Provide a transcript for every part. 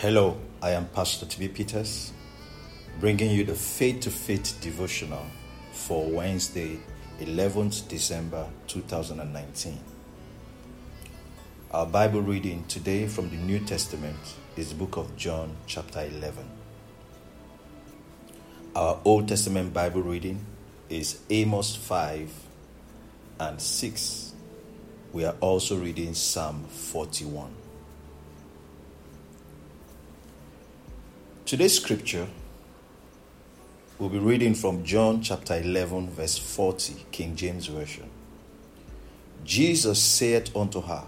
Hello, I am Pastor TB Peters, bringing you the Faith to Faith devotional for Wednesday, 11th December 2019. Our Bible reading today from the New Testament is book of John, chapter 11. Our Old Testament Bible reading is Amos 5 and 6. We are also reading Psalm 41. Today's scripture we'll be reading from John chapter 11, verse 40, King James Version. Jesus said unto her,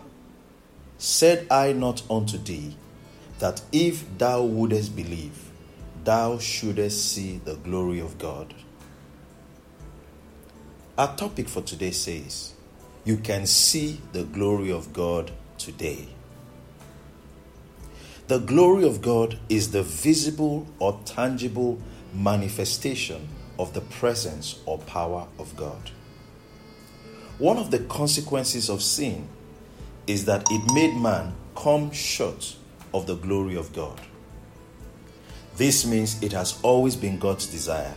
Said I not unto thee that if thou wouldest believe, thou shouldest see the glory of God? Our topic for today says, You can see the glory of God today. The glory of God is the visible or tangible manifestation of the presence or power of God. One of the consequences of sin is that it made man come short of the glory of God. This means it has always been God's desire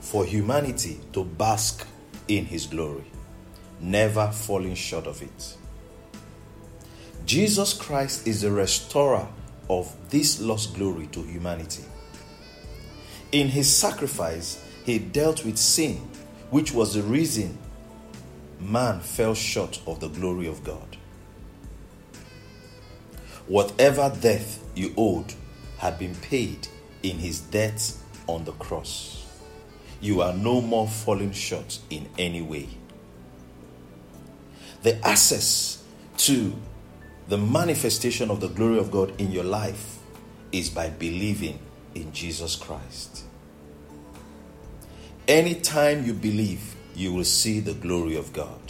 for humanity to bask in His glory, never falling short of it. Jesus Christ is the restorer of this lost glory to humanity. In his sacrifice, he dealt with sin, which was the reason man fell short of the glory of God. Whatever death you owed had been paid in his death on the cross. You are no more falling short in any way. The access to the manifestation of the glory of God in your life is by believing in Jesus Christ. Anytime you believe, you will see the glory of God.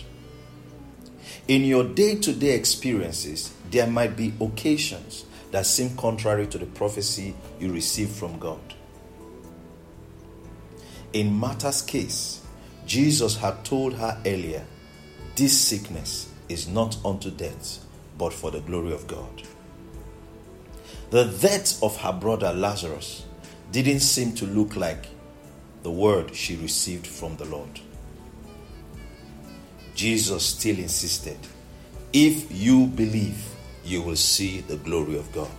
In your day to day experiences, there might be occasions that seem contrary to the prophecy you received from God. In Martha's case, Jesus had told her earlier, This sickness is not unto death, but for the glory of God. The death of her brother Lazarus didn't seem to look like the word she received from the Lord. Jesus still insisted, If you believe, you will see the glory of God.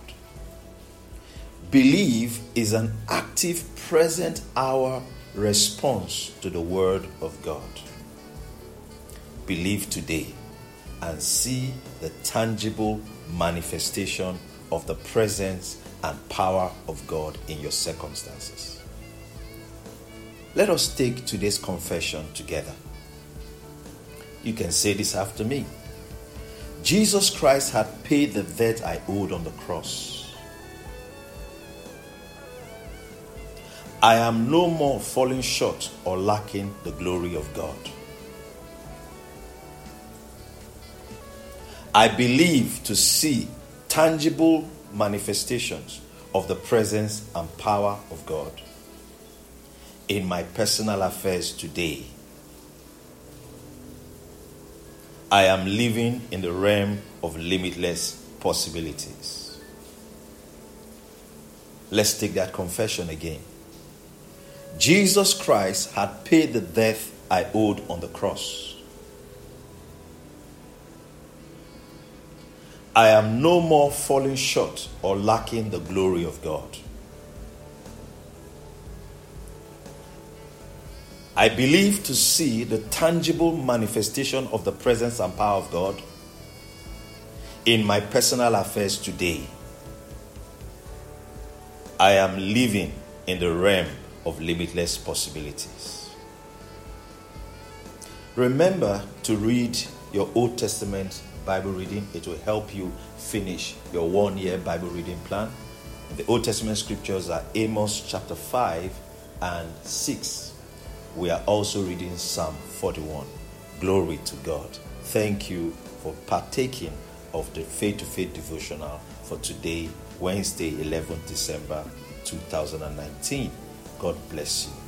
Believe is an active, present hour response to the word of God. Believe today and see the tangible manifestation of the presence and power of God in your circumstances. Let us take today's confession together. You can say this after me. Jesus Christ had paid the debt I owed on the cross. I am no more falling short or lacking the glory of God. I believe to see tangible manifestations of the presence and power of God in my personal affairs today. I am living in the realm of limitless possibilities. Let's take that confession again. Jesus Christ had paid the debt I owed on the cross. I am no more falling short or lacking the glory of God. I believe to see the tangible manifestation of the presence and power of God in my personal affairs today. I am living in the realm of limitless possibilities. Remember to read your Old Testament Bible reading. It will help you finish your one year Bible reading plan. The Old Testament scriptures are Amos chapter 5 and 6. We are also reading Psalm 41. Glory to God. Thank you for partaking of the Faith to Faith devotional for today, Wednesday, 11th December 2019. God bless you.